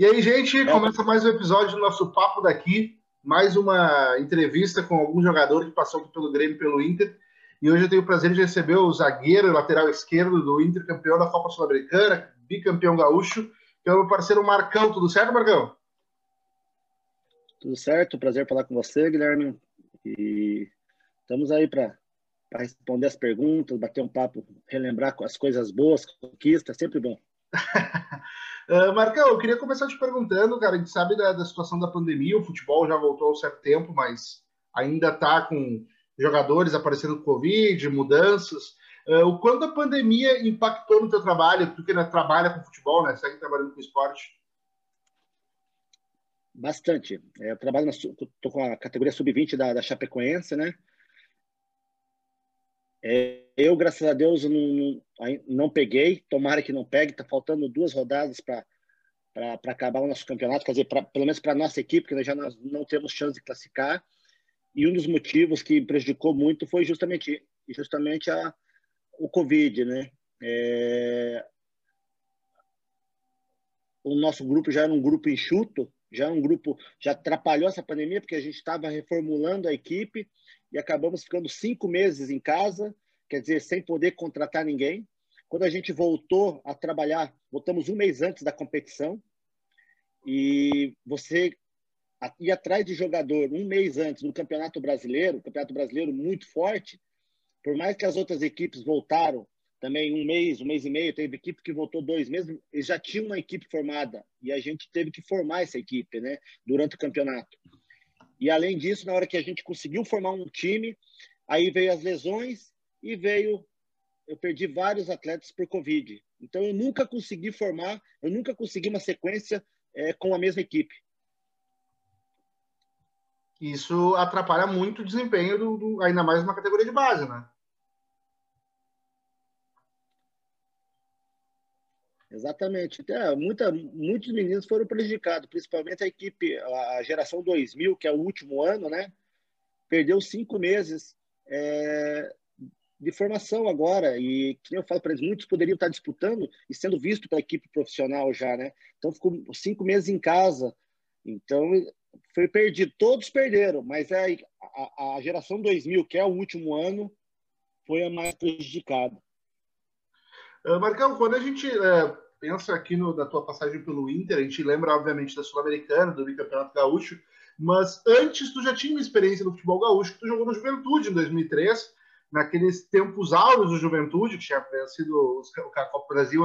E aí, gente, começa mais um episódio do nosso Papo daqui, mais uma entrevista com algum jogador que passou pelo Grêmio pelo Inter. E hoje eu tenho o prazer de receber o zagueiro, lateral esquerdo do Inter, campeão da Copa Sul-Americana, bicampeão gaúcho, que é o meu parceiro Marcão. Tudo certo, Marcão? Tudo certo, prazer falar com você, Guilherme. E estamos aí para responder as perguntas, bater um papo, relembrar as coisas boas, conquistas, sempre bom. uh, Marcão, eu queria começar te perguntando, cara, a gente sabe da, da situação da pandemia, o futebol já voltou há um certo tempo, mas ainda está com jogadores aparecendo com Covid, mudanças. Uh, o quanto a pandemia impactou no teu trabalho? Tu que ainda trabalha com futebol, né? Segue trabalhando com esporte. Bastante. É, eu trabalho na, tô com a categoria sub-20 da, da Chapecoense, né? É, eu, graças a Deus, não, não, peguei. Tomara que não pegue. Está faltando duas rodadas para acabar o nosso campeonato. Quer dizer, pra, pelo menos para a nossa equipe, que nós já não temos chance de classificar. E um dos motivos que prejudicou muito foi justamente, justamente a, o Covid, né? É, o nosso grupo já era um grupo enxuto, já um grupo, já atrapalhou essa pandemia, porque a gente estava reformulando a equipe e acabamos ficando cinco meses em casa, quer dizer, sem poder contratar ninguém. Quando a gente voltou a trabalhar, voltamos um mês antes da competição, e você ir atrás de jogador um mês antes do Campeonato Brasileiro, Campeonato Brasileiro muito forte, por mais que as outras equipes voltaram também um mês, um mês e meio, teve equipe que voltou dois meses, eles já tinham uma equipe formada e a gente teve que formar essa equipe, né, durante o campeonato. E além disso, na hora que a gente conseguiu formar um time, aí veio as lesões e veio. Eu perdi vários atletas por Covid. Então eu nunca consegui formar, eu nunca consegui uma sequência é, com a mesma equipe. Isso atrapalha muito o desempenho, do, do, ainda mais numa categoria de base, né? Exatamente. É, muita, muitos meninos foram prejudicados, principalmente a equipe, a geração 2000, que é o último ano, né? Perdeu cinco meses é, de formação agora. E, que eu falo para eles, muitos poderiam estar disputando e sendo visto pela equipe profissional já, né? Então, ficou cinco meses em casa. Então, foi perdido. Todos perderam, mas a, a, a geração 2000, que é o último ano, foi a mais prejudicada. Uh, Marcão, quando a gente uh, pensa aqui no, na tua passagem pelo Inter, a gente lembra, obviamente, da Sul-Americana, do Bicampeonato Gaúcho, mas antes tu já tinha uma experiência no futebol gaúcho, tu jogou no Juventude em 2003, naqueles tempos áureos do Juventude, que tinha vencido o Copa Brasil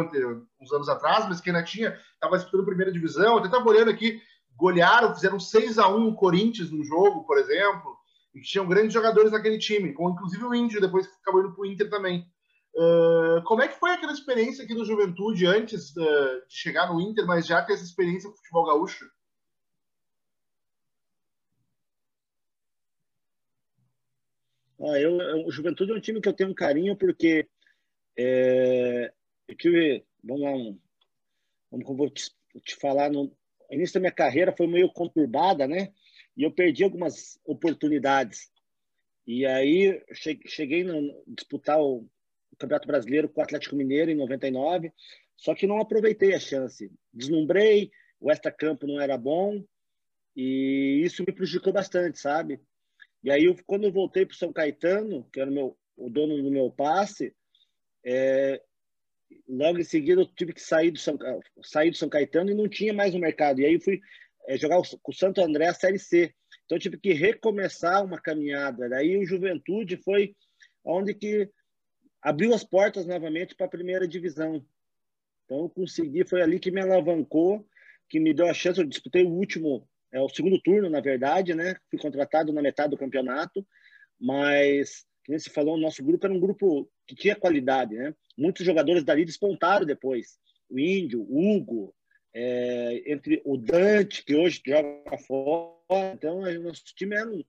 uns anos atrás, mas que ainda tinha, estava disputando primeira divisão, até estava olhando aqui, golearam, fizeram 6 a 1 o Corinthians no jogo, por exemplo, e tinham grandes jogadores naquele time, com inclusive o Índio, depois que acabou indo para o Inter também. Uh, como é que foi aquela experiência aqui do Juventude antes uh, de chegar no Inter, mas já ter essa experiência com futebol gaúcho? Ah, eu, o Juventude é um time que eu tenho um carinho porque é, que, vamos lá, um, vamos, vou te, te falar, no início da minha carreira foi meio conturbada, né? E eu perdi algumas oportunidades. E aí cheguei a disputar o o Campeonato Brasileiro com o Atlético Mineiro em 99, só que não aproveitei a chance. Deslumbrei, o extra-campo não era bom e isso me prejudicou bastante, sabe? E aí, eu, quando eu voltei para São Caetano, que era o, meu, o dono do meu passe, é, logo em seguida eu tive que sair do, São, sair do São Caetano e não tinha mais no mercado. E aí fui é, jogar com o Santo André a Série C. Então eu tive que recomeçar uma caminhada. Daí o Juventude foi onde que abriu as portas novamente para a primeira divisão. Então, eu consegui, foi ali que me alavancou, que me deu a chance. Eu disputei o último, é, o segundo turno, na verdade, né? Fui contratado na metade do campeonato, mas, como você falou, o nosso grupo era um grupo que tinha qualidade, né? Muitos jogadores dali despontaram depois. O Índio, o Hugo, é, entre o Dante, que hoje joga fora. Então, o nosso time era um,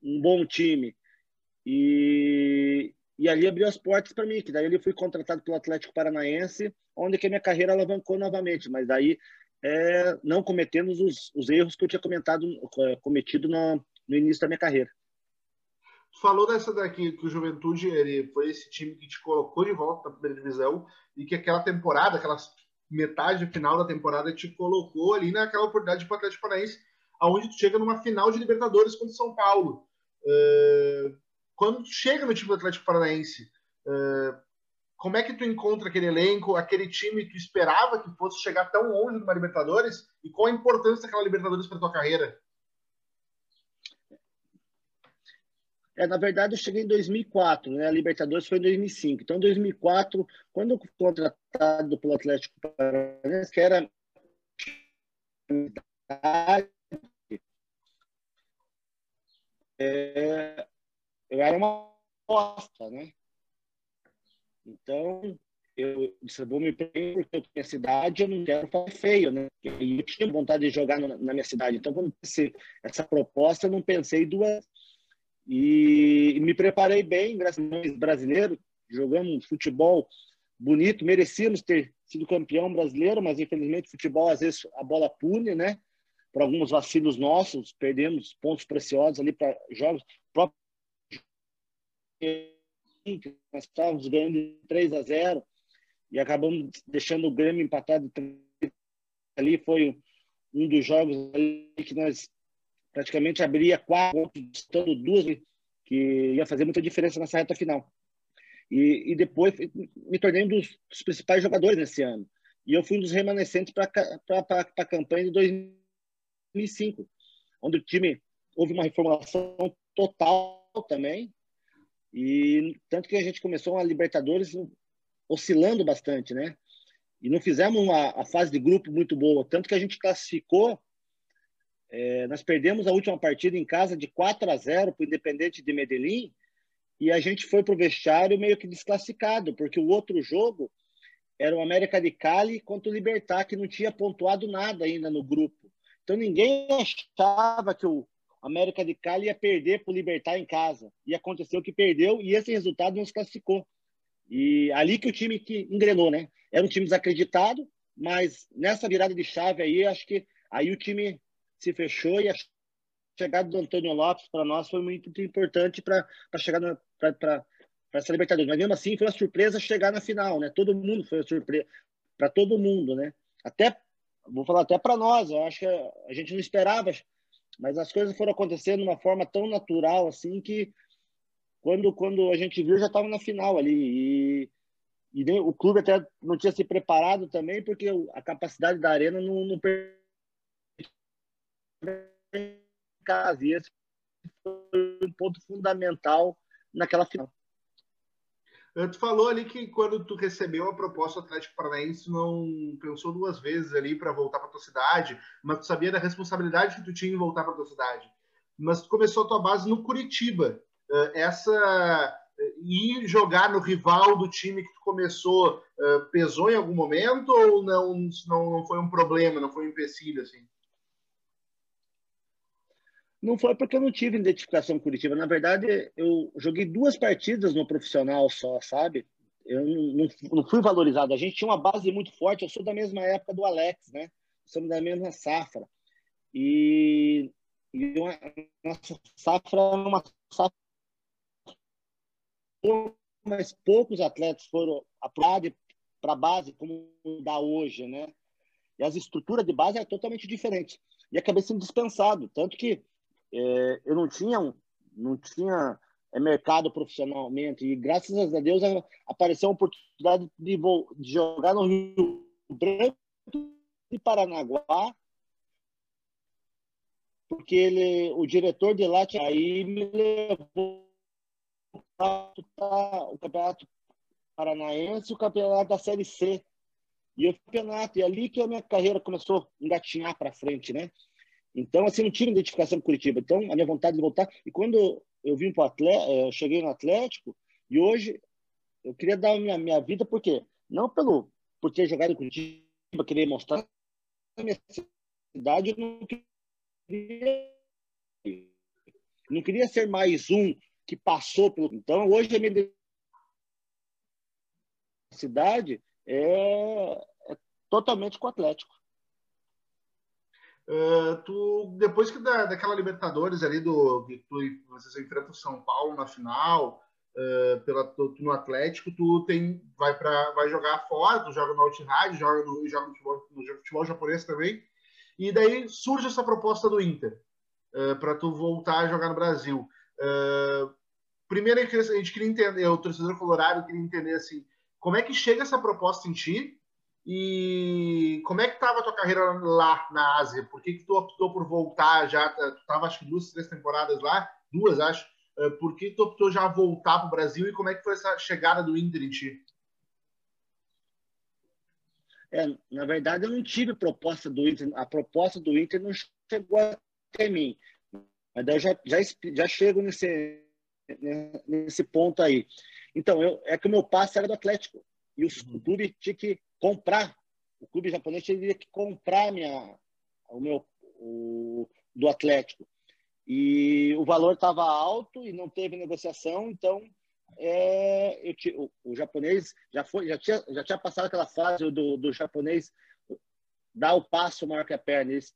um bom time. E, e ali abriu as portas para mim, que daí eu fui contratado pelo Atlético Paranaense, onde que a minha carreira alavancou novamente, mas daí é, não cometendo os, os, erros que eu tinha comentado, é, cometido no, no início da minha carreira. Falou dessa daqui, que o Juventude ele foi esse time que te colocou de volta para a primeira divisão e que aquela temporada, aquelas metade final da temporada te colocou ali naquela oportunidade para o Atlético Paranaense, aonde tu chega numa final de Libertadores contra o São Paulo. Uh, quando tu chega no time do Atlético Paranaense, uh, como é que tu encontra aquele elenco, aquele time que tu esperava que fosse chegar tão longe numa Libertadores e qual a importância daquela Libertadores para tua carreira? É, na verdade, eu cheguei em 2004, né? A Libertadores foi em 2005. Então, em 2004, quando eu fui contratado pelo Atlético Paranaense, que era é, eu era uma aposta, né? Então, eu disse, vou me prender porque eu tenho cidade, eu não quero fazer feio, né? E eu tinha vontade de jogar na minha cidade. Então, quando pensei essa proposta, eu não pensei duas e, me preparei bem, graças a Deus, brasileiro. Jogamos futebol bonito, merecíamos ter sido campeão brasileiro, mas infelizmente futebol às vezes a bola pune, né? Por alguns vacilos nossos, perdemos pontos preciosos ali para jogos. Próprio nós estávamos ganhando 3 a 0 e acabamos deixando o Grêmio empatado ali. Foi um dos jogos que nós praticamente abria quatro, estando duas, que ia fazer muita diferença nessa reta final. E, e depois me tornei um dos, dos, principais jogadores nesse ano. E eu fui um dos remanescentes para a campanha de 2005, onde o time houve uma reformulação total também. E tanto que a gente começou a Libertadores oscilando bastante, né? E não fizemos uma a fase de grupo muito boa, tanto que a gente classificou é, nós perdemos a última partida em casa de 4 a 0 para o Independente de Medellín e a gente foi para o vestiário meio que desclassificado, porque o outro jogo era o América de Cali contra o Libertar, que não tinha pontuado nada ainda no grupo. Então ninguém achava que o América de Cali ia perder para o Libertar em casa. E aconteceu que perdeu e esse resultado nos classificou. E ali que o time que engrenou, né? Era um time desacreditado, mas nessa virada de chave aí, acho que aí o time se fechou e a chegada do Antônio Lopes para nós foi muito importante para chegar para essa Libertadores. Mas mesmo assim foi uma surpresa chegar na final, né? Todo mundo foi uma surpresa para todo mundo, né? Até vou falar até para nós, eu acho que a gente não esperava, mas as coisas foram acontecendo de uma forma tão natural assim que quando quando a gente viu já estava na final ali e e o clube até não tinha se preparado também porque a capacidade da arena não, não casa. E esse foi um ponto fundamental naquela final. Tu falou ali que quando tu recebeu a proposta do Atlético Paranaense, não pensou duas vezes ali para voltar para tua cidade, mas tu sabia da responsabilidade que tu tinha em voltar para tua cidade. Mas tu começou a tua base no Curitiba. Essa ir jogar no rival do time que tu começou pesou em algum momento ou não, não, não foi um problema, não foi um empecilho assim? Não foi porque eu não tive identificação com Curitiba. Na verdade, eu joguei duas partidas no profissional só, sabe? Eu não, não, fui valorizado. A gente tinha uma base muito forte. Eu sou da mesma época do Alex, né? Somos da mesma safra. E, e uma, nossa safra é uma safra. Mas poucos atletas foram apurados para a base como dá hoje, né? E as estruturas de base é totalmente diferente. E acabei sendo dispensado. Tanto que é, eu não tinha, não tinha é, mercado profissionalmente e graças a Deus apareceu a oportunidade de, de jogar no Rio Branco e Paranaguá porque ele, o diretor de lá aí me levou o campeonato paranaense e o campeonato da Série C. E o campeonato, e ali que a minha carreira começou a engatinhar para frente, né? Então, assim, não tive identificação com Curitiba. Então, a minha vontade de voltar. E quando eu vim para o Atlético, eu cheguei no Atlético, e hoje eu queria dar a minha, minha vida, por quê? Não pelo, por ter jogado em Curitiba, querer mostrar a minha cidade, eu não queria, não queria ser mais um que passou pelo. Então, hoje a minha cidade é, é totalmente com o Atlético. Uh, tu, depois que da, daquela Libertadores ali, do, que tu, vocês enfrentam o São Paulo na final, uh, pela, no Atlético, tu tem, vai, pra, vai jogar fora, tu joga no Altihad, joga no, joga no, futebol, no futebol japonês também, e daí surge essa proposta do Inter, uh, para tu voltar a jogar no Brasil. Primeiro, a gente queria entender, o torcedor colorado queria entender, assim, como é que chega essa proposta em ti, e como é que estava a tua carreira lá na Ásia? Por que, que tu optou por voltar já? Tu estava acho que duas, três temporadas lá, duas acho. Eh, por que tu optou já voltar para o Brasil e como é que foi essa chegada do Inter em ti? É, na verdade, eu não tive proposta do Inter. A proposta do Inter não chegou até mim. Mas eu já, já, já chego nesse, nesse ponto aí. Então, eu, é que o meu passe era do Atlético. E os, uhum. o clube tinha que comprar. O clube japonês teria que comprar minha, o meu o, do Atlético e o valor estava alto e não teve negociação, então é, eu, o, o, japonês já foi, já tinha, já tinha passado aquela fase do, do japonês dar o passo maior que a perna. Eles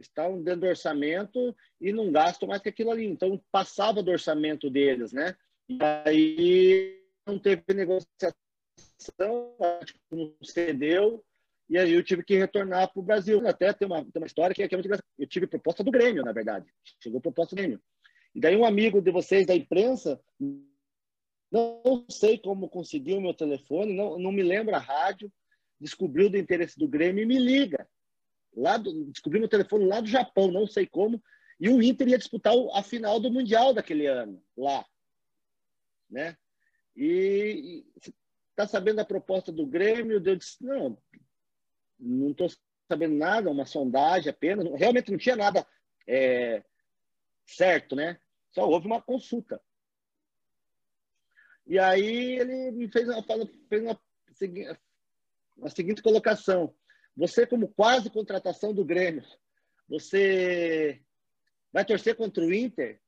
estavam dentro do orçamento e não gastam mais que aquilo ali. Então passava do orçamento deles, né? E aí não teve negociação, não cedeu e aí eu tive que retornar para o Brasil. Até tem uma, tem uma história que é, que é muito engraçada. Eu tive proposta do Grêmio, na verdade. Chegou proposta do Grêmio. E daí um amigo de vocês da imprensa, não sei como conseguiu o meu telefone, não, não me lembro a rádio, descobriu do interesse do Grêmio e me liga. Lá do, descobriu meu telefone lá do Japão, não sei como. E o Inter ia disputar a final do Mundial daquele ano, lá. Né? E, e tá sabendo da proposta do Grêmio? Eu disse, não, não estou sabendo nada, uma sondagem apenas, realmente não tinha nada é, certo, né? Só houve uma consulta. E aí ele me fez uma, fez uma, uma seguinte colocação. Você, como quase contratação do Grêmio, você vai torcer contra o Inter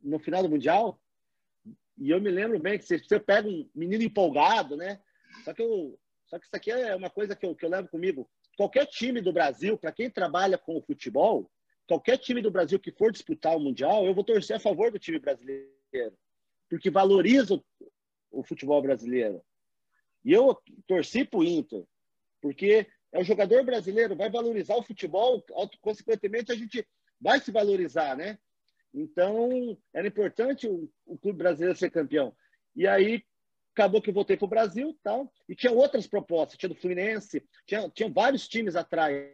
no final do Mundial? E eu me lembro bem que você pega um menino empolgado, né? Só que eu só que isso aqui é uma coisa que eu, que eu levo comigo. Qualquer time do Brasil, para quem trabalha com o futebol, qualquer time do Brasil que for disputar o Mundial, eu vou torcer a favor do time brasileiro. Porque valoriza o, o futebol brasileiro. E eu torci para o Inter, porque é o jogador brasileiro, vai valorizar o futebol, consequentemente a gente vai se valorizar, né? Então, era importante o, o clube brasileiro ser campeão. E aí, acabou que eu voltei para o Brasil tal, e tinha outras propostas, tinha do Fluminense, tinha, tinha vários times atrás,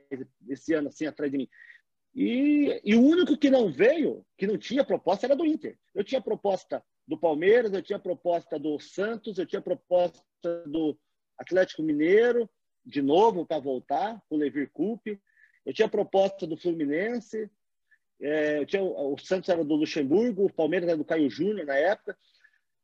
esse ano, assim, atrás de mim. E, e o único que não veio, que não tinha proposta, era do Inter. Eu tinha proposta do Palmeiras, eu tinha proposta do Santos, eu tinha proposta do Atlético Mineiro, de novo, para voltar, o Levir Coupe. Eu tinha proposta do Fluminense, é, tinha, o Santos era do Luxemburgo, o Palmeiras era do Caio Júnior na época.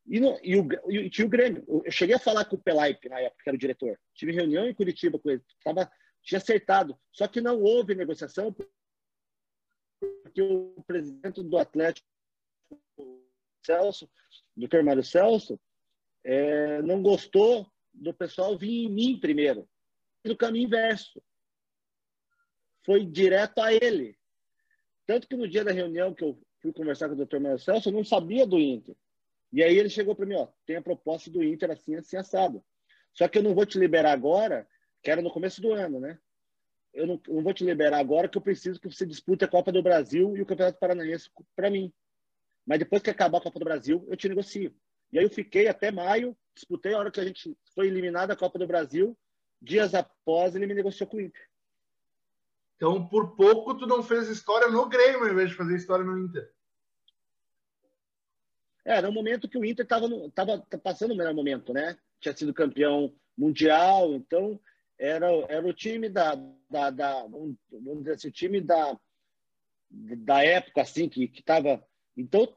E, no, e, o, e tinha o Grêmio. Eu cheguei a falar com o Pelaipe na época, que era o diretor. Tive reunião em Curitiba com ele. Tava, tinha acertado. Só que não houve negociação porque o presidente do Atlético, Celso, doutor Mário Celso, é, não gostou do pessoal vir em mim primeiro. No caminho inverso. Foi direto a ele. Tanto que no dia da reunião que eu fui conversar com o doutor Mário Celso, eu não sabia do Inter. E aí ele chegou para mim, ó, tem a proposta do Inter assim, assim, assado. Só que eu não vou te liberar agora, que era no começo do ano, né? Eu não, não vou te liberar agora que eu preciso que você dispute a Copa do Brasil e o Campeonato Paranaense para mim. Mas depois que acabar a Copa do Brasil, eu te negocio. E aí eu fiquei até maio, disputei a hora que a gente foi eliminado da Copa do Brasil, dias após ele me negociou com o Inter. Então, por pouco, tu não fez história no Grêmio, ao invés de fazer história no Inter. É, era um momento que o Inter estava passando o melhor momento, né? Tinha sido campeão mundial, então era, era o time da, da, da vamos dizer assim, o time da, da época assim que que estava, então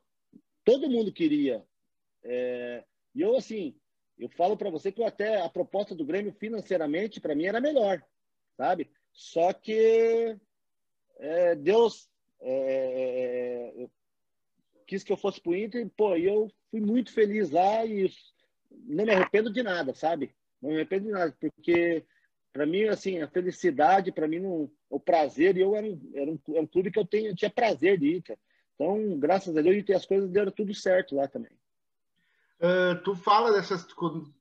todo mundo queria. É, e eu assim, eu falo para você que até a proposta do Grêmio financeiramente para mim era melhor, sabe? Só que é, Deus é, quis que eu fosse pro Inter, pô, e eu fui muito feliz lá e não me arrependo de nada, sabe? Não me arrependo de nada, porque para mim, assim, a felicidade, para mim, não, o prazer, eu era, era um, é um clube que eu tenho, eu tinha prazer de ir, cara. Então, graças a Deus, as coisas deram tudo certo lá também. Uh, tu fala dessa,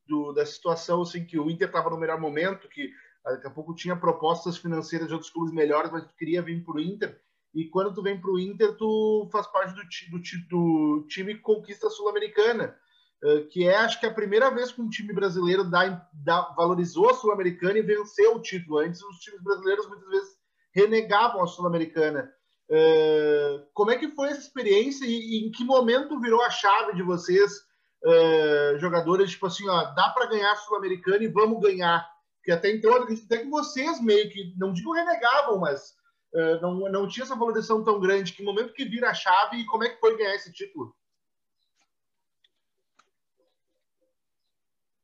do, dessa situação assim, que o Inter estava no melhor momento, que daqui a pouco tinha propostas financeiras de outros clubes melhores, mas tu queria vir para o Inter. E quando tu vem para o Inter, tu faz parte do, do, do time que conquista Sul-Americana, uh, que é, acho que, a primeira vez que um time brasileiro dá, dá, valorizou a Sul-Americana e venceu o título. Antes, os times brasileiros muitas vezes renegavam a Sul-Americana. Uh, como é que foi essa experiência e, em que momento virou a chave de vocês uh, jogadores, tipo assim, ó, dá para ganhar Sul-Americana e vamos ganhar. Porque até então, até que vocês meio que, não digo renegavam, mas uh, não, não tinha essa valorização tão grande. Que momento que vira a chave e como é que foi ganhar esse título?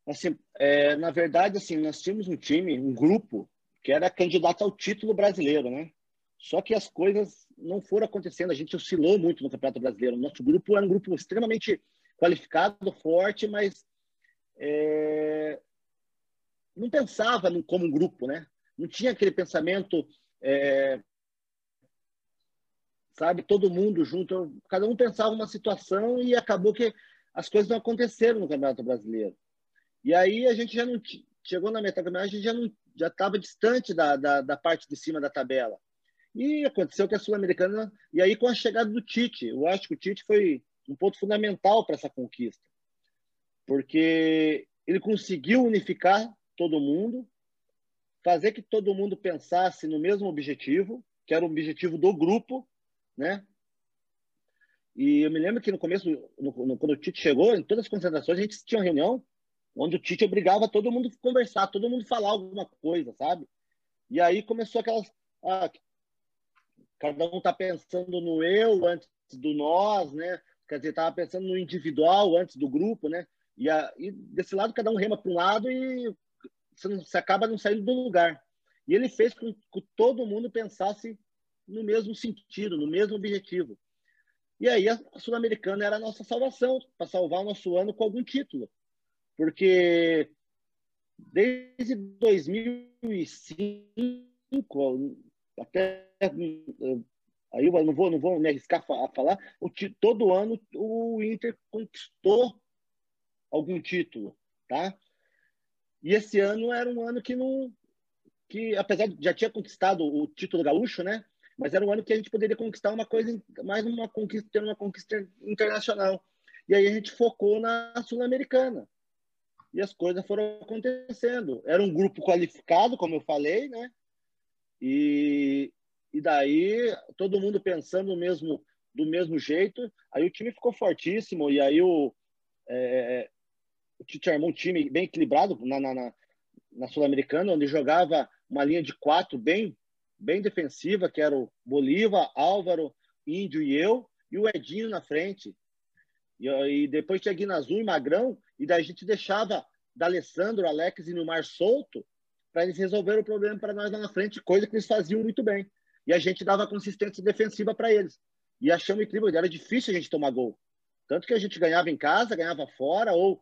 Assim, é, na verdade, assim, nós tínhamos um time, um grupo, que era candidato ao título brasileiro, né? Só que as coisas não foram acontecendo. A gente oscilou muito no Campeonato Brasileiro. Nosso grupo era um grupo extremamente qualificado, forte, mas é, não pensava como um grupo, né? Não tinha aquele pensamento, é, sabe, todo mundo junto. Cada um pensava uma situação e acabou que as coisas não aconteceram no Campeonato Brasileiro. E aí a gente já não chegou na metade a gente já não já estava distante da, da, da parte de cima da tabela. E aconteceu que a Sul-Americana. E aí, com a chegada do Tite, eu acho que o Tite foi um ponto fundamental para essa conquista, porque ele conseguiu unificar todo mundo, fazer que todo mundo pensasse no mesmo objetivo, que era o objetivo do grupo, né? E eu me lembro que no começo, no, no, quando o Tite chegou, em todas as concentrações, a gente tinha uma reunião onde o Tite obrigava todo mundo a conversar, todo mundo falar alguma coisa, sabe? E aí começou aquelas. Ah, cada um tá pensando no eu antes do nós, né? Quer dizer, estava pensando no individual antes do grupo, né? E, a, e desse lado, cada um rema para um lado e você, não, você acaba não saindo do lugar. E ele fez com que todo mundo pensasse no mesmo sentido, no mesmo objetivo. E aí a, Sul-Americana era a nossa salvação, para salvar o nosso ano com algum título. Porque desde 2005 até aí eu não vou, não vou me arriscar a falar, todo ano o Inter conquistou algum título, tá? E esse ano era um ano que não, que apesar de já tinha conquistado o título gaúcho, né? Mas era um ano que a gente poderia conquistar uma coisa, mais uma conquista, ter uma conquista internacional. E aí a gente focou na Sul-Americana. E as coisas foram acontecendo. Era um grupo qualificado, como eu falei, né? E, e daí todo mundo pensando mesmo do mesmo jeito. Aí o time ficou fortíssimo e aí o, é, o Tite armou um time bem equilibrado na, na, na, na Sul-Americana, onde jogava uma linha de quatro bem, bem defensiva, que era o Bolívar, Álvaro, Índio e eu, e o Edinho na frente. E, e depois tinha Guinazul e Magrão, e daí a gente deixava D'Alessandro, Alex e Nilmar solto para eles resolverem o problema para nós lá na frente, coisa que eles faziam muito bem e a gente dava consistência defensiva para eles. E achamos equilíbrio, era difícil a gente tomar gol. Tanto que a gente ganhava em casa, ganhava fora, ou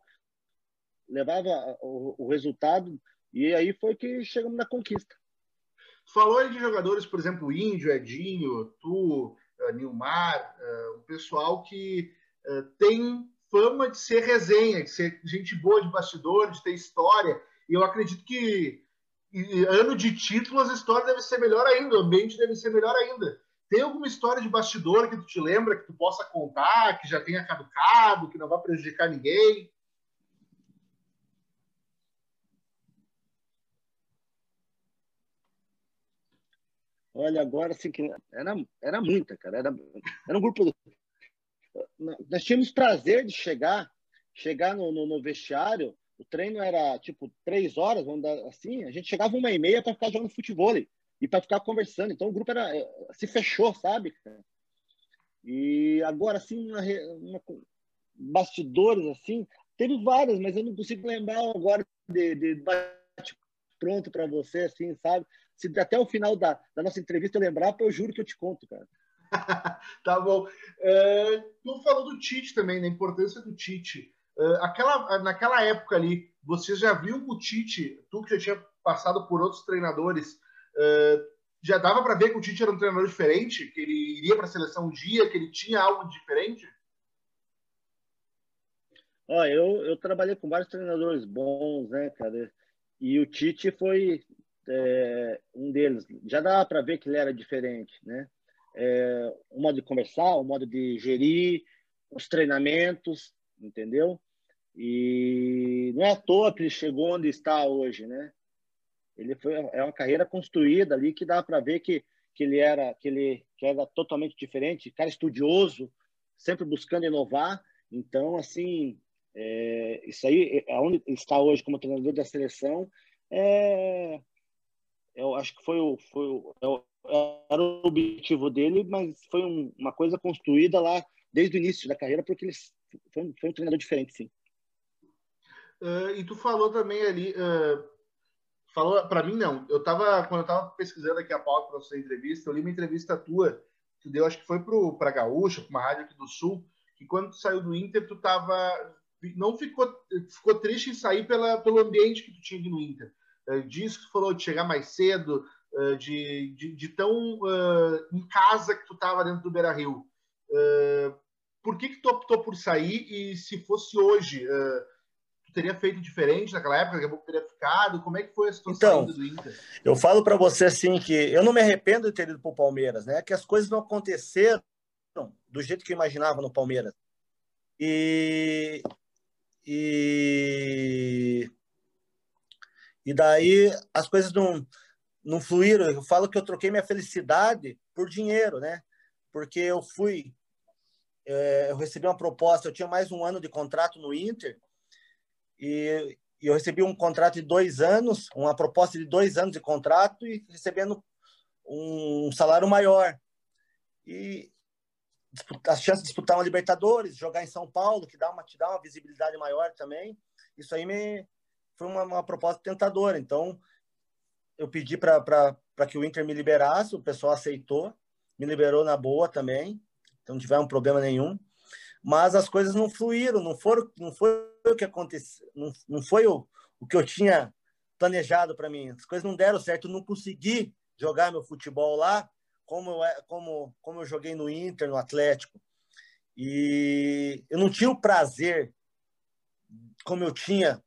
levava o, o resultado, e aí foi que chegamos na conquista. Falou aí de jogadores, por exemplo, o Índio, Edinho, tu, uh, Nilmar, uh, um pessoal que uh, tem fama de ser resenha, de ser gente boa de bastidor, de ter história. E eu acredito que ano de títulos, a história deve ser melhor ainda, o ambiente deve ser melhor ainda. Tem alguma história de bastidor que tu te lembra, que tu possa contar, que já tenha caducado, que não vai prejudicar ninguém? Olha, agora assim que era, era muita, cara. Era, era um grupo. Nós tínhamos prazer de chegar, chegar no, no, no vestiário o treino era tipo três horas, vamos dar assim, a gente chegava uma e meia para ficar jogando futebol e para ficar conversando. Então o grupo era se fechou, sabe? E agora assim, uma, uma, bastidores assim, teve várias, mas eu não consigo lembrar agora de, de bate pronto para você, assim, sabe? Se até o final da, da nossa entrevista eu lembrar, eu juro que eu te conto, cara. tá bom. É, tu falou do Tite também, da importância do Tite. Uh, aquela, naquela época ali, você já viu o Tite, tu que já tinha passado por outros treinadores, uh, já dava para ver que o Tite era um treinador diferente, que ele iria para a seleção um dia, que ele tinha algo diferente? Ó, eu, eu trabalhei com vários treinadores bons, né, cara? E o Tite foi é, um deles. Já dá para ver que ele era diferente, né? É, um modo de conversar, um modo de gerir, os treinamentos, entendeu? E não é à toa que ele chegou onde está hoje, né? Ele foi é uma carreira construída ali que dá para ver que, que ele era que ele que era totalmente diferente, cara estudioso, sempre buscando inovar. Então, assim, é, isso aí, é, aonde está hoje como treinador da seleção, é, eu acho que foi o, foi o, é era o objetivo dele, mas foi um, uma coisa construída lá desde o início da carreira, porque ele foi um, foi um treinador diferente, sim. Uh, e tu falou também ali, uh, falou para mim não, eu tava quando eu tava pesquisando aqui a pauta para sua entrevista, eu li uma entrevista tua que deu, acho que foi para Gaúcha, para uma rádio aqui do Sul, que quando tu saiu do Inter, tu tava não ficou ficou triste em sair pela, pelo ambiente que tu tinha no Inter. Uh, disso que tu falou de chegar mais cedo, uh, de, de, de, tão uh, em casa que tu tava dentro do Beira Rio. por que, que tu optou por sair e se fosse hoje, tu teria feito diferente naquela época? Daqui a pouco teria ficado? Como é que foi a situação então, do Inter? Eu falo para você assim que eu não me arrependo de ter ido para o Palmeiras, né? Que as coisas não aconteceram do jeito que eu imaginava no Palmeiras. E e, e daí as coisas não, não fluíram. Eu falo que eu troquei minha felicidade por dinheiro, né? Porque eu fui, é, eu recebi uma proposta, eu tinha mais um ano de contrato no Inter e, e eu recebi um contrato de dois anos, uma proposta de dois anos de contrato e recebendo um salário maior. E a chance de disputar uma Libertadores, jogar em São Paulo, que dá uma, te dá uma visibilidade maior também. Isso aí me foi uma, uma proposta tentadora. Então, eu pedi para que o Inter me liberasse, o pessoal aceitou, me liberou na boa também, então não tiveram problema nenhum. Mas as coisas não fluíram, não foram, não foi o que aconteceu, não, não foi o, o que eu tinha planejado para mim. As coisas não deram certo, eu não consegui jogar meu futebol lá como eu, é, como, como eu joguei no Inter, no Atlético. E eu não tinha o prazer como eu tinha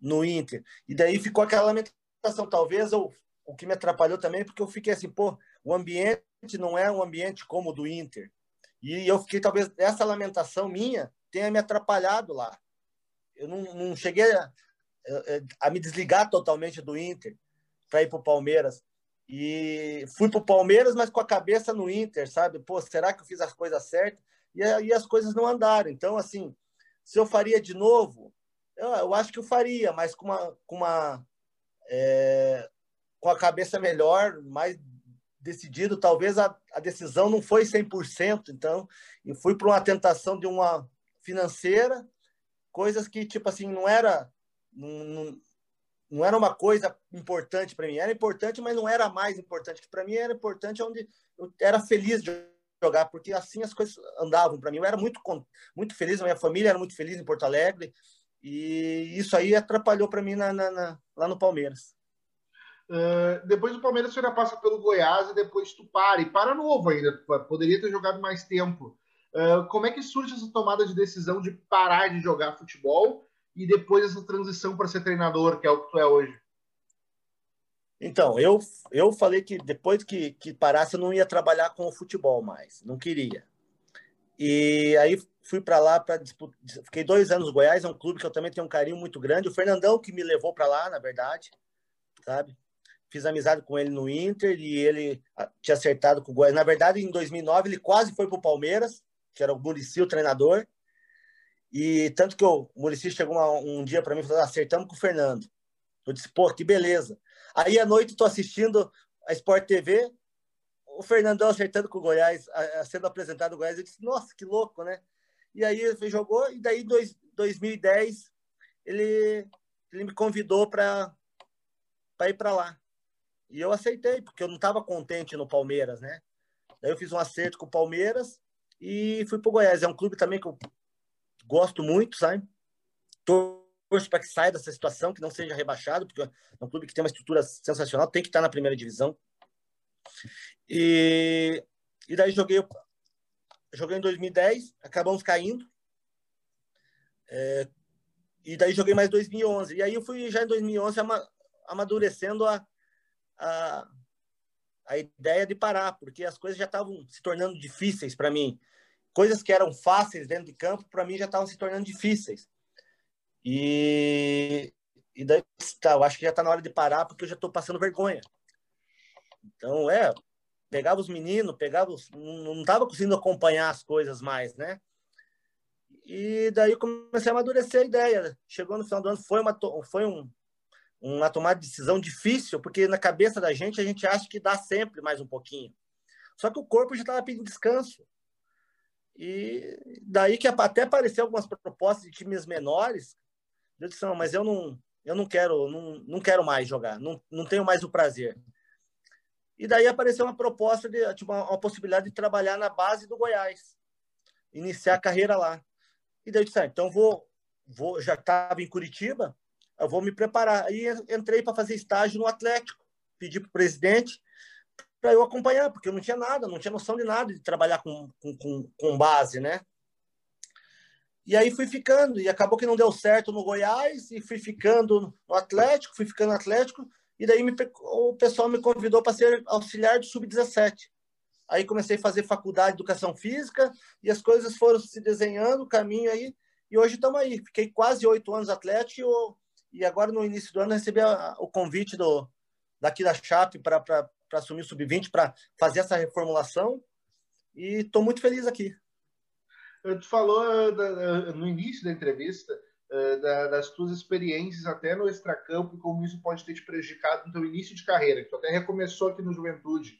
no Inter. E daí ficou aquela lamentação. Talvez eu, o que me atrapalhou também, porque eu fiquei assim, pô, o ambiente não é um ambiente como o do Inter. E eu fiquei, talvez, essa lamentação minha tenha me atrapalhado lá. Eu não, não cheguei a, a, me desligar totalmente do Inter para ir para o Palmeiras. E fui para o Palmeiras, mas com a cabeça no Inter, sabe? Pô, será que eu fiz as coisas certas? E aí as coisas não andaram. Então, assim, se eu faria de novo, eu, eu acho que eu faria, mas com uma, com uma é, com a cabeça melhor, mais decidido. Talvez a, a decisão não foi 100%, então, e fui para uma tentação de uma financeira, coisas que, tipo assim, não era. Não, não era uma coisa importante para mim. Era importante, mas não era mais importante. Para mim era importante onde eu era feliz de jogar, porque assim as coisas andavam para mim. Eu era muito muito feliz, minha família era muito feliz em Porto Alegre e isso aí atrapalhou para mim na, na, na, lá no Palmeiras. Uh, depois do Palmeiras, você já passa pelo Goiás e depois tu para. E para novo ainda, poderia ter jogado mais tempo. Uh, como é que surge essa tomada de decisão de parar de jogar futebol e depois essa transição para ser treinador, que é o que tu é hoje? Então, eu, eu falei que depois que, que parasse, eu não ia trabalhar com o futebol mais, não queria. E aí fui para lá para disputar. Fiquei dois anos no Goiás, é um clube que eu também tenho um carinho muito grande. O Fernandão que me levou para lá, na verdade, sabe? Fiz amizade com ele no Inter e ele ah, tinha acertado com o Goiás. Na verdade, em 2009, ele quase foi para o Palmeiras, que era o Murici, o treinador. E tanto que o Murici chegou uma, um dia para mim e falou: acertamos com o Fernando. Eu disse: pô, que beleza. Aí à noite estou assistindo a Sport TV, o Fernandão acertando com o Goiás, sendo apresentado o Goiás. Eu disse: nossa, que louco, né? E aí ele jogou, e daí em 2010 ele, ele me convidou para ir para lá. E eu aceitei, porque eu não estava contente no Palmeiras, né? Daí eu fiz um acerto com o Palmeiras e fui para o Goiás. É um clube também que eu gosto muito, sabe? Torço para que saia dessa situação, que não seja rebaixado, porque é um clube que tem uma estrutura sensacional, tem que estar na primeira divisão. E, e daí joguei, joguei em 2010, acabamos caindo. É, e daí joguei mais 2011. E aí eu fui já em 2011 amadurecendo a, a, a ideia de parar, porque as coisas já estavam se tornando difíceis para mim. Coisas que eram fáceis dentro de campo, para mim já estavam se tornando difíceis. E, e daí, tá, eu acho que já está na hora de parar, porque eu já estou passando vergonha. Então, é, pegava os meninos, pegava os, não estava conseguindo acompanhar as coisas mais, né? E daí comecei a amadurecer a ideia. Chegou no final do ano, foi uma, foi um, uma tomada de decisão difícil, porque na cabeça da gente a gente acha que dá sempre mais um pouquinho. Só que o corpo já estava pedindo descanso. E daí que até apareceu algumas propostas de times menores. Eu disse, não, mas eu não, eu não quero, não, não quero mais jogar, não, não tenho mais o prazer. E daí apareceu uma proposta de tipo, uma, uma possibilidade de trabalhar na base do Goiás, iniciar a carreira lá. E daí eu disse, ah, então vou, vou, já estava em Curitiba, eu vou me preparar. Aí entrei para fazer estágio no Atlético, pedi para o presidente para eu acompanhar, porque eu não tinha nada, não tinha noção de nada de trabalhar com, com, com base, né? E aí fui ficando, e acabou que não deu certo no Goiás, e fui ficando no Atlético, fui ficando no Atlético, e daí me, o pessoal me convidou para ser auxiliar do Sub-17. Aí comecei a fazer faculdade de Educação Física, e as coisas foram se desenhando, o caminho aí, e hoje estamos aí. Fiquei quase oito anos atlético, e agora no início do ano recebi a, o convite do, daqui da Chape para assumir o Sub-20, para fazer essa reformulação, e estou muito feliz aqui. Tu falou eh, no início da entrevista eh, das tuas experiências até no extracampo e como isso pode ter te prejudicado no teu início de carreira, que tu até recomeçou aqui no Juventude.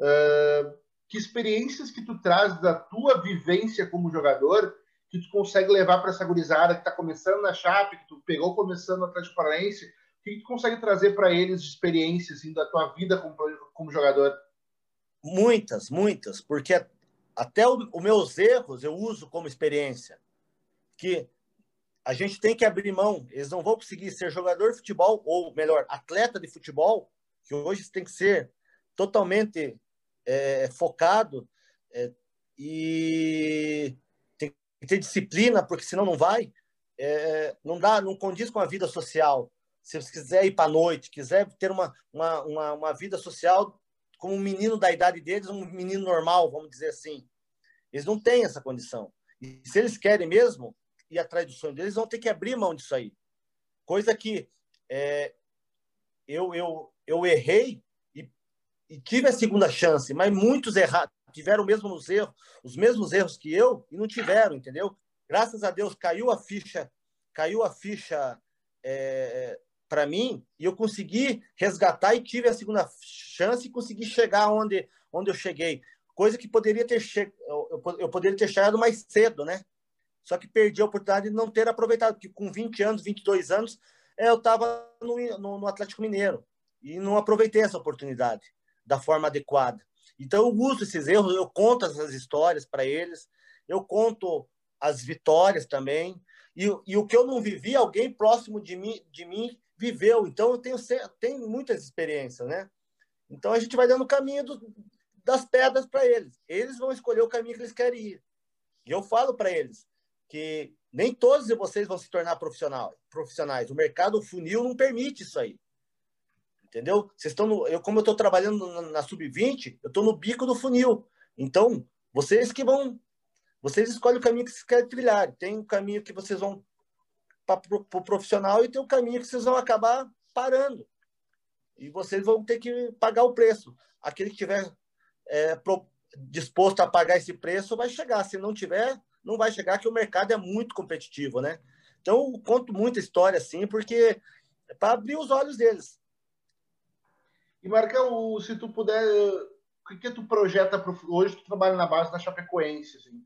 Eh, que experiências que tu traz da tua vivência como jogador que tu consegue levar para essa gurizada que está começando na Chape, que tu pegou começando Atlético Paranaense, o que tu consegue trazer para eles de experiências assim, da tua vida como, como jogador? Muitas, muitas, porque até os meus erros eu uso como experiência. Que a gente tem que abrir mão. Eles não vão conseguir ser jogador de futebol, ou melhor, atleta de futebol, que hoje tem que ser totalmente é, focado é, e tem que ter disciplina, porque senão não vai. É, não dá, não condiz com a vida social. Se você quiser ir para a noite, quiser ter uma, uma, uma, uma vida social, como um menino da idade deles, um menino normal, vamos dizer assim. Eles não têm essa condição. E se eles querem mesmo ir atrás do sonho deles, vão ter que abrir mão disso aí. Coisa que é, eu, eu, eu errei e, e, tive a segunda chance, mas muitos erraram, tiveram mesmo os erros, os mesmos erros que eu e não tiveram, entendeu? Graças a Deus caiu a ficha, caiu a ficha é, para mim e eu consegui resgatar e tive a segunda chance e consegui chegar onde, onde eu cheguei. Coisa que poderia ter che... eu poderia ter chegado mais cedo, né? Só que perdi a oportunidade de não ter aproveitado, porque com 20 anos, 22 anos, eu estava no, no, no, Atlético Mineiro e não aproveitei essa oportunidade da forma adequada. Então eu uso esses erros, eu conto essas histórias para eles, eu conto as vitórias também, e, e, o que eu não vivi, alguém próximo de mim, de mim viveu. Então, eu tenho, tenho muitas experiências, né? Então, a gente vai dando o caminho do, das pedras para eles. Eles vão escolher o caminho que eles querem ir. E eu falo para eles que nem todos vocês vão se tornar profissional, profissionais. O mercado funil não permite isso aí. Entendeu? Vocês estão no, eu como eu estou trabalhando na, na sub-20, eu estou no bico do funil. Então, vocês que vão vocês escolhem o caminho que vocês querem trilhar. Tem um caminho que vocês vão para o profissional e tem um caminho que vocês vão acabar parando. E vocês vão ter que pagar o preço. Aquele que tiver é, pro, disposto a pagar esse preço vai chegar. Se não tiver, não vai chegar, que o mercado é muito competitivo, né? Então, eu conto muita história assim, porque é para abrir os olhos deles. E, Marcão, se tu puder, o que, que tu projeta pro... hoje? Tu trabalha na base da Chapecoense, assim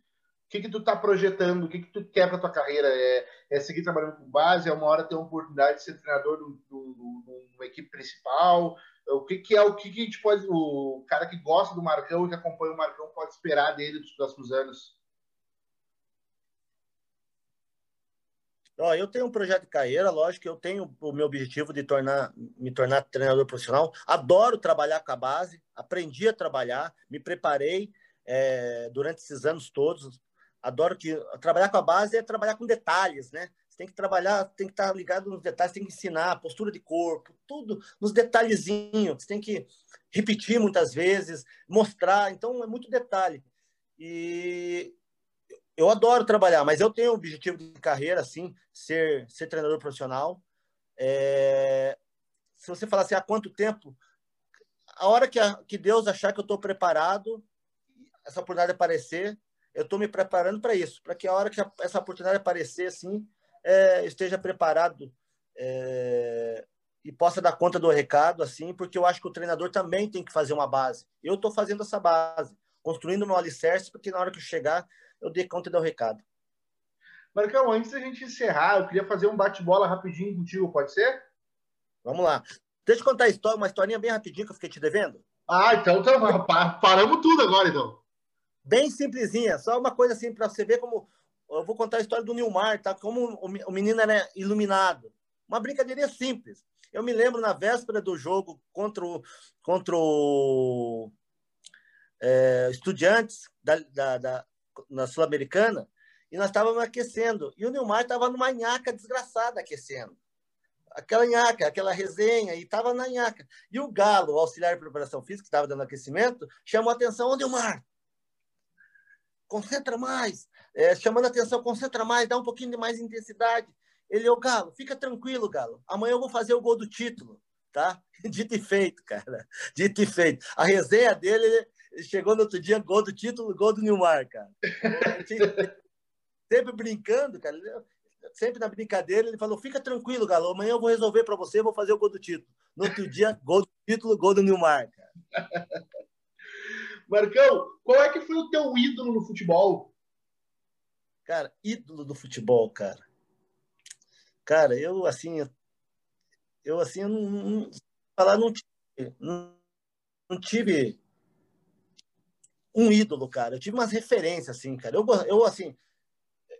que, que tu está projetando, o que, que tu quer para tua carreira? É, é, seguir trabalhando com base? É uma hora ter a oportunidade de ser treinador de uma equipe principal? O que, que é o que, que a gente pode, o cara que gosta do Marcão e que acompanha o Marcão pode esperar dele dos próximos anos? Ó, eu tenho um projeto de carreira, lógico eu tenho o meu objetivo de tornar, me tornar treinador profissional. Adoro trabalhar com a base, aprendi a trabalhar, me preparei é, durante esses anos todos adoro que trabalhar com a base é trabalhar com detalhes, né? Você tem que trabalhar, tem que estar ligado nos detalhes, tem que ensinar, postura de corpo, tudo nos detalhezinhos. Você tem que repetir muitas vezes, mostrar. Então, é muito detalhe. E eu adoro trabalhar, mas eu tenho um objetivo de carreira, assim, ser, ser treinador profissional. É... Se você falar assim, há quanto tempo? A hora que, a, que Deus achar que eu estou preparado, essa oportunidade aparecer, eu estou me preparando para isso, para que a hora que a, essa oportunidade aparecer, assim, é, esteja preparado é, e possa dar conta do recado, assim, porque eu acho que o treinador também tem que fazer uma base. Eu estou fazendo essa base, construindo meu alicerce, porque na hora que eu chegar, eu dei conta do recado. Marcão, antes da gente encerrar, eu queria fazer um bate-bola rapidinho contigo, pode ser? Vamos lá. Deixa eu contar a história, uma historinha bem rapidinho que eu fiquei te devendo. Ah, então tá, paramos tudo agora, então. Bem simplesinha, só uma coisa assim para você ver como. Eu vou contar a história do Nilmar, tá? Como o menino era iluminado. Uma brincadeirinha simples. Eu me lembro na véspera do jogo contra o, contra o é, Estudiantes da, da, da na Sul-Americana, e nós estávamos aquecendo. E o Nilmar estava numa nhaca desgraçada aquecendo. Aquela nhaca, aquela resenha, e estava na nhaca. E o Galo, o auxiliar de preparação física, que estava dando aquecimento, chamou a atenção: Ô Nilmar, concentra mais, é, chamando a atenção, concentra mais, dá um pouquinho de mais intensidade. Ele, ô Galo, fica tranquilo, Galo. Amanhã eu vou fazer o gol do título, tá? Dito e feito, cara. Dito e feito. A resenha dele, ele chegou no outro dia, gol do título, gol do Nilmar, cara. sempre brincando, cara. Sempre na brincadeira, ele falou: fica tranquilo, Galo, amanhã eu vou resolver para você, vou fazer o gol do título. No outro dia, gol do título, gol do Nilmar, cara. Marcão, qual é que foi o teu ídolo no futebol? Cara, ídolo do futebol, cara. Cara, eu assim, eu assim, eu não, não falar não tive, não, não, tive um ídolo, cara. Eu tive umas referências assim, cara. Eu, eu assim,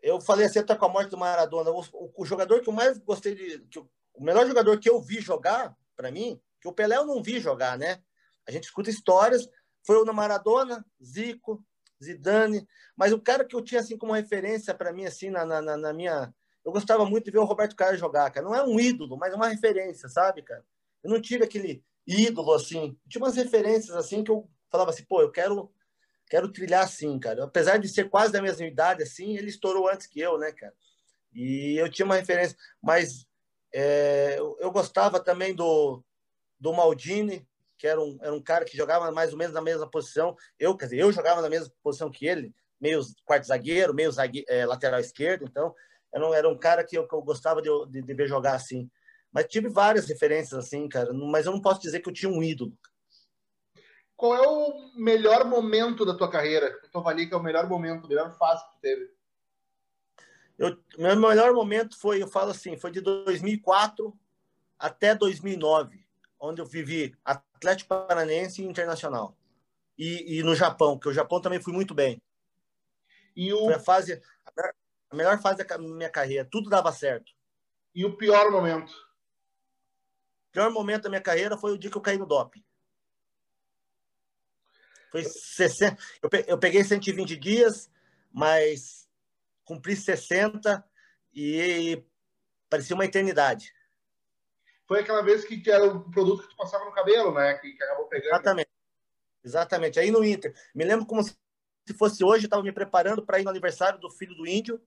eu falei assim até com a morte do Maradona, o, o, o jogador que eu mais gostei de, que, o melhor jogador que eu vi jogar, para mim, que o Pelé eu não vi jogar, né? A gente escuta histórias, foi o Maradona, Zico, Zidane, mas o cara que eu tinha assim como referência para mim assim na, na, na, minha, eu gostava muito de ver o Roberto Carlos jogar, cara. Não é um ídolo, mas é uma referência, sabe, cara? Eu não tive aquele ídolo assim, eu tinha umas referências assim que eu falava assim, pô, eu quero quero trilhar assim, cara. Apesar de ser quase da mesma idade assim, ele estourou antes que eu, né, cara? E eu tinha uma referência, mas é, eu, gostava também do do Maldini, que era um, era um cara que jogava mais ou menos na mesma posição. Eu, quer dizer, eu jogava na mesma posição que ele, meio quarto zagueiro, meio zagueiro, é, lateral esquerdo. Então, era um, era um cara que eu, que eu gostava de, de, de, ver jogar assim. Mas tive várias referências assim, cara. Mas eu não posso dizer que eu tinha um ídolo. Qual é o melhor momento da tua carreira? Tu avalia que é o melhor momento, a melhor fase que tu teve? Eu, meu melhor momento foi, eu falo assim, foi de 2004 até 2009 onde eu vivi Atlético Paranaense e Internacional. E, e no Japão, que o Japão também fui muito bem. E o... Foi a fase, a melhor fase da minha carreira. Tudo dava certo. E o pior momento? O pior momento da minha carreira foi o dia que eu caí no doping. Foi 60. Eu peguei 120 dias, mas cumpri 60 e parecia uma eternidade foi aquela vez que, era o produto que tu passava no cabelo, né? Que, que acabou pegando. Exatamente. Exatamente. Aí no Inter. Me lembro como se fosse hoje, eu estava me preparando para ir no aniversário do filho do índio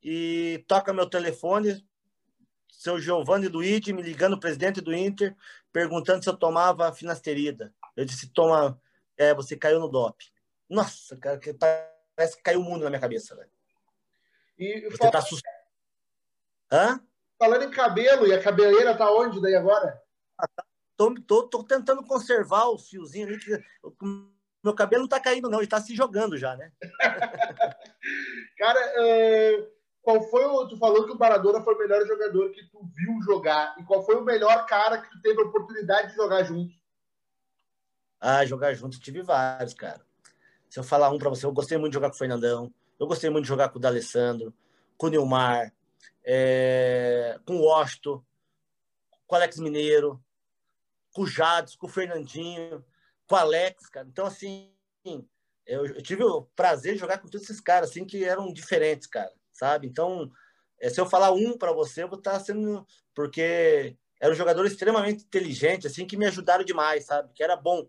e toca meu telefone, seu Giovanni Luigi me ligando, presidente do Inter, perguntando se eu tomava finasterida. Eu disse, toma, é, você caiu no DOP. Nossa, cara, parece que caiu o mundo na minha cabeça, velho. E você tá assustado. Hã? Falando em cabelo, e a cabeleira tá onde daí agora? tô, tô, tô tentando conservar o fiozinho ali, que meu cabelo não tá caindo, não, ele tá se jogando já, né? Cara, é, qual foi o. Tu falou que o Maradona foi o melhor jogador que tu viu jogar. E qual foi o melhor cara que tu teve a oportunidade de jogar junto? Ah, jogar junto, tive vários, cara. Se eu falar um para você, eu gostei muito de jogar com o Fernandão, eu gostei muito de jogar com o D'Alessandro, com o Nilmar, é, com o Washington, com o Alex Mineiro, com o Jades, com o Fernandinho, com o Alex, cara. Então, assim, eu, eu, tive o prazer de jogar com todos esses caras, assim, que eram diferentes, cara, sabe? Então, é, se eu falar um para você, eu vou estar sendo. Porque era um jogador extremamente inteligente, assim, que me ajudaram demais, sabe? Que era bom,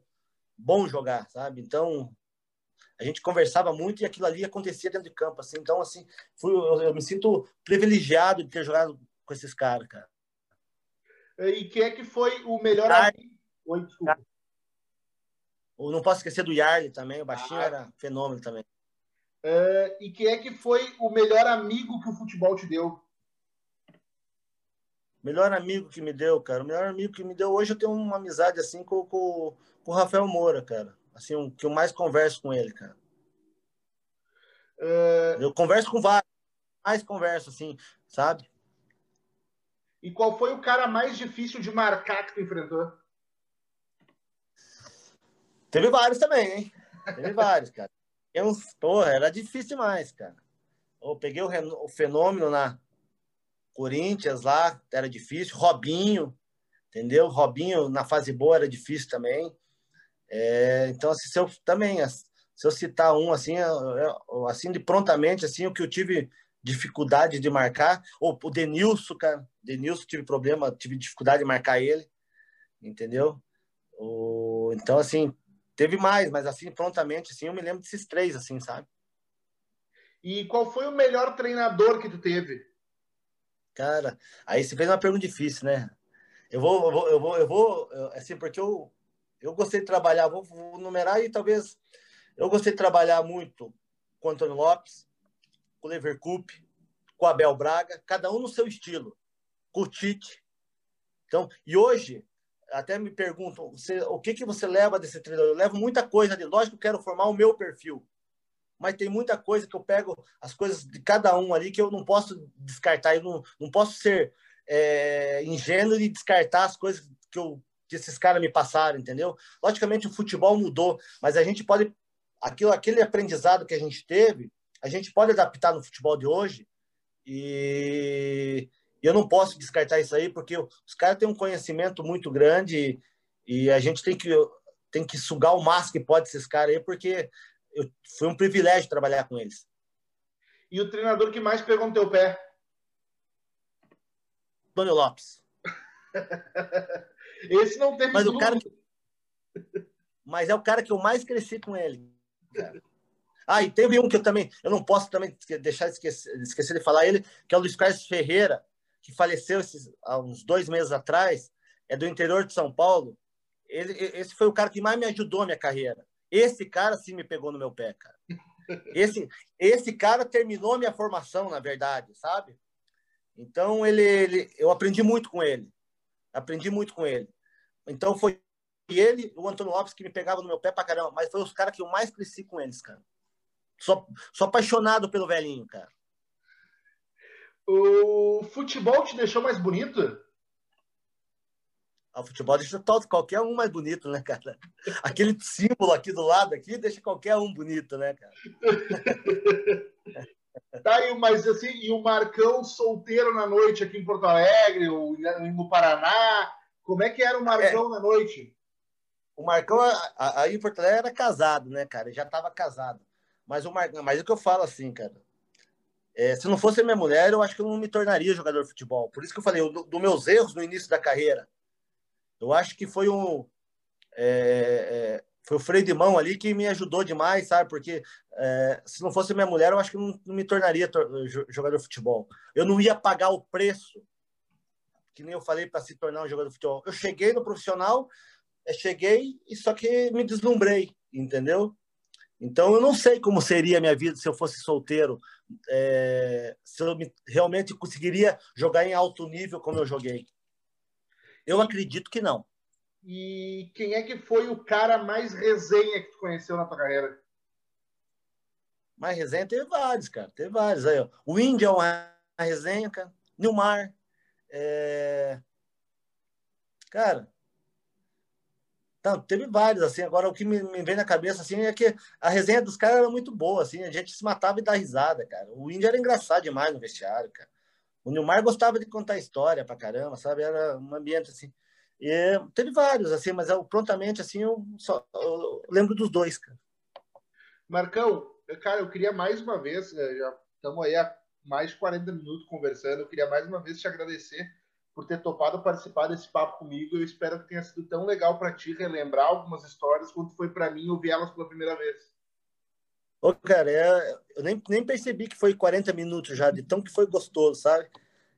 bom jogar, sabe? Então, a gente conversava muito e aquilo ali acontecia dentro de campo, assim. Então, assim, fui, eu, eu me sinto privilegiado de ter jogado com esses caras, cara. E quem é que foi o melhor amigo? Oi, desculpa. Não posso esquecer do Yarley também, o baixinho ah. era fenômeno também. Uh, e quem é que foi o melhor amigo que o futebol te deu? Melhor amigo que me deu, cara. O melhor amigo que me deu hoje eu tenho uma amizade assim com, com, com o Rafael Moura, cara. Assim, um, que eu mais converso com ele, cara. Uh... Eu converso com vários, mais converso, assim, sabe? E qual foi o cara mais difícil de marcar que tu enfrentou? Teve vários também, hein? Teve vários, cara. Eu, porra, era difícil demais, cara. Eu peguei o, o fenômeno na Corinthians lá, era difícil. Robinho, entendeu? Robinho na fase boa era difícil também. É, então, assim, se eu também, se eu citar um assim, assim de prontamente, assim, o que eu tive dificuldade de marcar, ou o Denilson, cara, Denilson tive problema, tive dificuldade de marcar ele, entendeu? O, então, assim, Teve mais, mas assim, prontamente, assim, eu me lembro desses três, assim, sabe? E qual foi o melhor treinador que tu teve? Cara, aí você fez uma pergunta difícil, né? Eu vou, eu vou, eu vou, eu vou assim, porque eu, eu gostei de trabalhar, vou, vou numerar e talvez eu gostei de trabalhar muito com o Antônio Lopes, com o Leverkup, com o Abel Braga, cada um no seu estilo, com o Tite. Então, e hoje até me perguntam você, o que, que você leva desse treinador. Eu levo muita coisa de. Lógico quero formar o meu perfil, mas tem muita coisa que eu pego as coisas de cada um ali que eu não posso descartar. Eu não, não posso ser é, ingênuo e descartar as coisas que, eu, que esses caras me passaram, entendeu? Logicamente o futebol mudou, mas a gente pode. Aquilo, aquele aprendizado que a gente teve, a gente pode adaptar no futebol de hoje e eu não posso descartar isso aí, porque os caras têm um conhecimento muito grande e, e a gente tem que, tem que sugar o máximo que pode esses caras aí, porque eu, foi um privilégio trabalhar com eles. E o treinador que mais pegou no teu pé? Tony Lopes. Esse não teve Mas o cara que... Mas é o cara que eu mais cresci com ele. Cara. Ah, e teve um que eu também, eu não posso também deixar de esquecer, esquecer de falar ele, que é o Luiz Carlos Ferreira, que faleceu esses, há uns dois meses atrás, é do interior de São Paulo. Ele, esse foi o cara que mais me ajudou na minha carreira. Esse cara sim me pegou no meu pé, cara. Esse, esse cara terminou minha formação, na verdade, sabe? Então ele, ele, eu aprendi muito com ele. Aprendi muito com ele. Então foi ele, o Antônio Lopes, que me pegava no meu pé pra caramba, mas foi os caras que eu mais cresci com eles, cara. Sou, sou apaixonado pelo velhinho, cara. O futebol te deixou mais bonito? Ah, o futebol deixa todo, qualquer um mais bonito, né, cara? Aquele símbolo aqui do lado aqui deixa qualquer um bonito, né, cara? tá aí, mas assim, e o Marcão solteiro na noite aqui em Porto Alegre, ou no Paraná, como é que era o Marcão é, na noite? O Marcão aí em Porto Alegre era casado, né, cara? Ele já estava casado. Mas o Marcão, mas é o que eu falo assim, cara. É, se não fosse minha mulher, eu acho que eu não me tornaria jogador de futebol. Por isso que eu falei, dos do meus erros no início da carreira. Eu acho que foi um. É, é, foi o freio de mão ali que me ajudou demais, sabe? Porque é, se não fosse minha mulher, eu acho que não, não me tornaria jogador de futebol. Eu não ia pagar o preço, que nem eu falei, para se tornar um jogador de futebol. Eu cheguei no profissional, é, cheguei e só que me deslumbrei, entendeu? Então, eu não sei como seria a minha vida se eu fosse solteiro, é, se eu me, realmente conseguiria jogar em alto nível como eu joguei. Eu acredito que não. E quem é que foi o cara mais resenha que tu conheceu na tua carreira? Mais resenha teve vários, cara. Teve vários aí. Ó. O Índia é uma resenha, cara. Nilmar. É... Cara, não, teve vários, assim. Agora, o que me, me, vem na cabeça, assim, é que a resenha dos caras era muito boa, assim. A gente se matava e dava risada, cara. O Índio era engraçado demais no vestiário, cara. O Nilmar gostava de contar história pra caramba, sabe? Era um ambiente, assim. E teve vários, assim, mas eu, prontamente, assim, eu só eu lembro dos dois, cara. Marcão, cara, eu queria mais uma vez, né, já estamos aí há mais de 40 minutos conversando. Eu queria mais uma vez te agradecer por ter topado participar desse papo comigo. Eu espero que tenha sido tão legal para ti relembrar algumas histórias quanto foi para mim ouvir elas pela primeira vez. Ô, cara, é, eu nem, nem percebi que foi 40 minutos já, de tão que foi gostoso, sabe?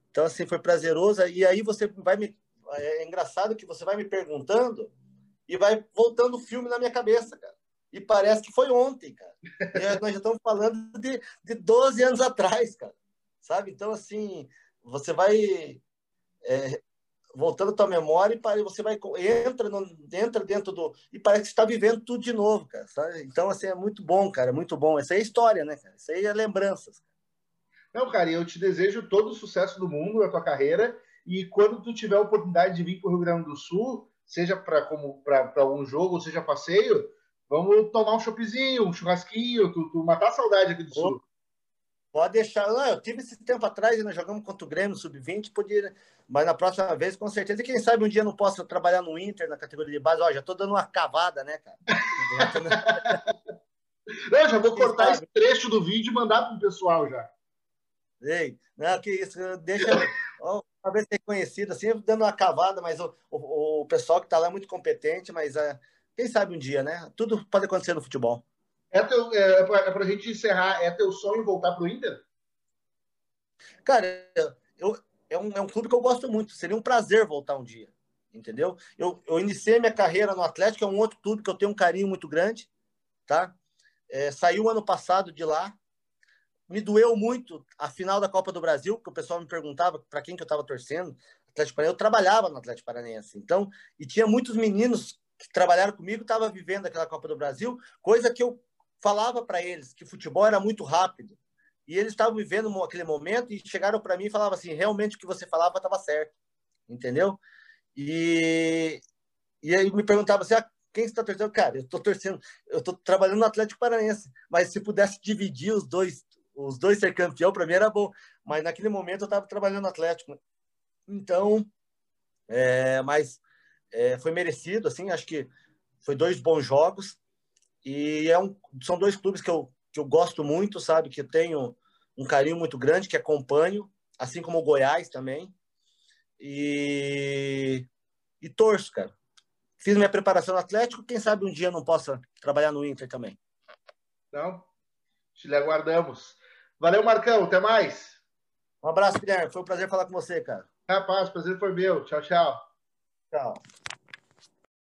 Então, assim, foi prazeroso. E aí você vai me. É engraçado que você vai me perguntando e vai voltando o filme na minha cabeça, cara. E parece que foi ontem, cara. E nós já estamos falando de, de 12 anos atrás, cara. Sabe? Então, assim, você vai é, voltando a tua memória e você vai entra no, entra dentro do e parece que está vivendo tudo de novo, cara. Sabe? Então assim é muito bom, cara, muito bom. Essa aí é história, né, cara? Isso aí é lembranças. Não, cara, eu te desejo todo o sucesso do mundo na tua carreira e quando tu tiver a oportunidade de vir para o Rio Grande do Sul, seja para como para algum jogo, ou seja passeio, vamos tomar um choppzinho, um churrasquinho, tu, tu matar a saudade aqui do Sul. Pode deixar. Não, eu tive esse tempo atrás, nós jogamos contra o Grêmio Sub-20, podia, mas na próxima vez, com certeza. E quem sabe um dia não posso trabalhar no Inter, na categoria de base. Ó, já tô dando uma cavada, né, cara? não, já vou cortar esse trecho do vídeo e mandar pro pessoal já. Ei, não, que isso, deixa. uma vez reconhecido, assim, dando uma cavada, mas o, o, o pessoal que está lá é muito competente, mas uh, quem sabe um dia, né? Tudo pode acontecer no futebol. É, teu, é, é para a gente encerrar, é teu sonho voltar para o Inter? Cara, eu, é, um, é um clube que eu gosto muito. Seria um prazer voltar um dia, entendeu? Eu, eu iniciei minha carreira no Atlético, é um outro clube que eu tenho um carinho muito grande, tá? É, saiu ano passado de lá. Me doeu muito a final da Copa do Brasil, que o pessoal me perguntava para quem que eu estava torcendo. Atlético Paranaense, eu trabalhava no Atlético Paranaense, então, e tinha muitos meninos que trabalharam comigo, estava vivendo aquela Copa do Brasil, coisa que eu falava para eles que futebol era muito rápido. E eles estavam vivendo aquele momento e chegaram para mim e falavam assim: realmente o que você falava estava certo. Entendeu? E, e aí me perguntava assim: ah, quem está torcendo? Cara, eu estou torcendo, eu estou trabalhando no Atlético Paranaense, mas se pudesse dividir os dois, os dois ser campeão, para mim era bom. Mas naquele momento eu estava trabalhando no Atlético. Então, é, mas é, foi merecido, assim, acho que foi dois bons jogos. E é um, são dois clubes que eu, que eu gosto muito, sabe? Que eu tenho um carinho muito grande, que acompanho, assim como o Goiás também. E, e torço, cara. Fiz minha preparação no Atlético, quem sabe um dia não possa trabalhar no Inter também. Não, te lhe aguardamos. Valeu, Marcão, até mais. Um abraço, Guilherme. Foi um prazer falar com você, cara. Rapaz, prazer foi meu. Tchau, tchau. Tchau.